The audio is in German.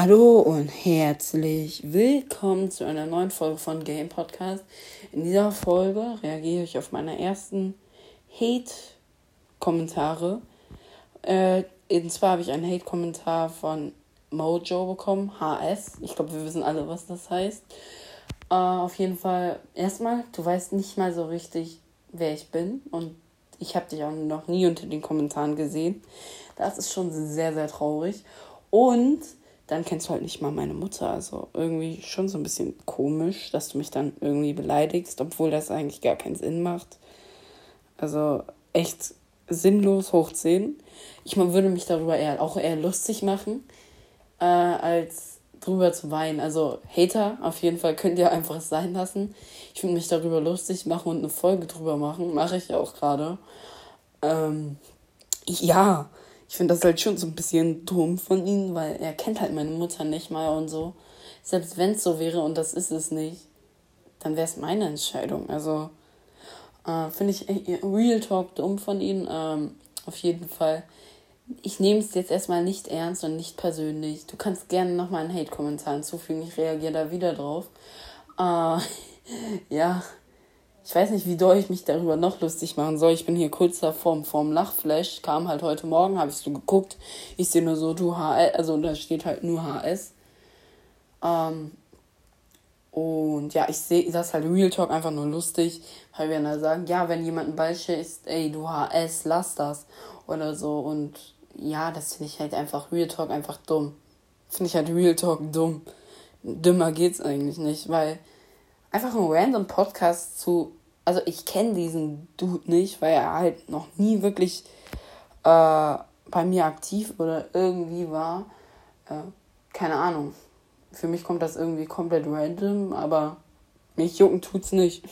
Hallo und herzlich willkommen zu einer neuen Folge von Game Podcast. In dieser Folge reagiere ich auf meine ersten Hate-Kommentare. Äh, und zwar habe ich einen Hate-Kommentar von Mojo bekommen, HS. Ich glaube, wir wissen alle, was das heißt. Äh, auf jeden Fall, erstmal, du weißt nicht mal so richtig, wer ich bin. Und ich habe dich auch noch nie unter den Kommentaren gesehen. Das ist schon sehr, sehr traurig. Und dann kennst du halt nicht mal meine Mutter. Also irgendwie schon so ein bisschen komisch, dass du mich dann irgendwie beleidigst, obwohl das eigentlich gar keinen Sinn macht. Also echt sinnlos hochziehen. Ich würde mich darüber eher auch eher lustig machen, äh, als drüber zu weinen. Also Hater, auf jeden Fall könnt ihr einfach sein lassen. Ich würde mich darüber lustig machen und eine Folge drüber machen. Mache ich ja auch gerade. Ähm, ja, ich finde das halt schon so ein bisschen dumm von ihm, weil er kennt halt meine Mutter nicht mal und so. Selbst wenn es so wäre und das ist es nicht, dann wäre es meine Entscheidung. Also äh, finde ich Real Talk dumm von ihm. Ähm, auf jeden Fall. Ich nehme es jetzt erstmal nicht ernst und nicht persönlich. Du kannst gerne nochmal einen Hate-Kommentar hinzufügen. Ich reagiere da wieder drauf. Äh, ja, ich weiß nicht, wie doll ich mich darüber noch lustig machen soll. Ich bin hier kurz davor vorm Lachflash. Kam halt heute Morgen, habe ich so geguckt. Ich sehe nur so, du HS, also da steht halt nur HS. Ähm, und ja, ich sehe das halt Real Talk einfach nur lustig, weil wir dann sagen, ja, wenn jemand ein Ball schießt, ey, du HS, lass das. Oder so. Und ja, das finde ich halt einfach Real Talk einfach dumm. Finde ich halt Real Talk dumm. Dümmer geht's eigentlich nicht, weil einfach ein random Podcast zu also ich kenne diesen Dude nicht, weil er halt noch nie wirklich äh, bei mir aktiv oder irgendwie war. Äh, keine Ahnung. Für mich kommt das irgendwie komplett random, aber mich jucken tut's nicht.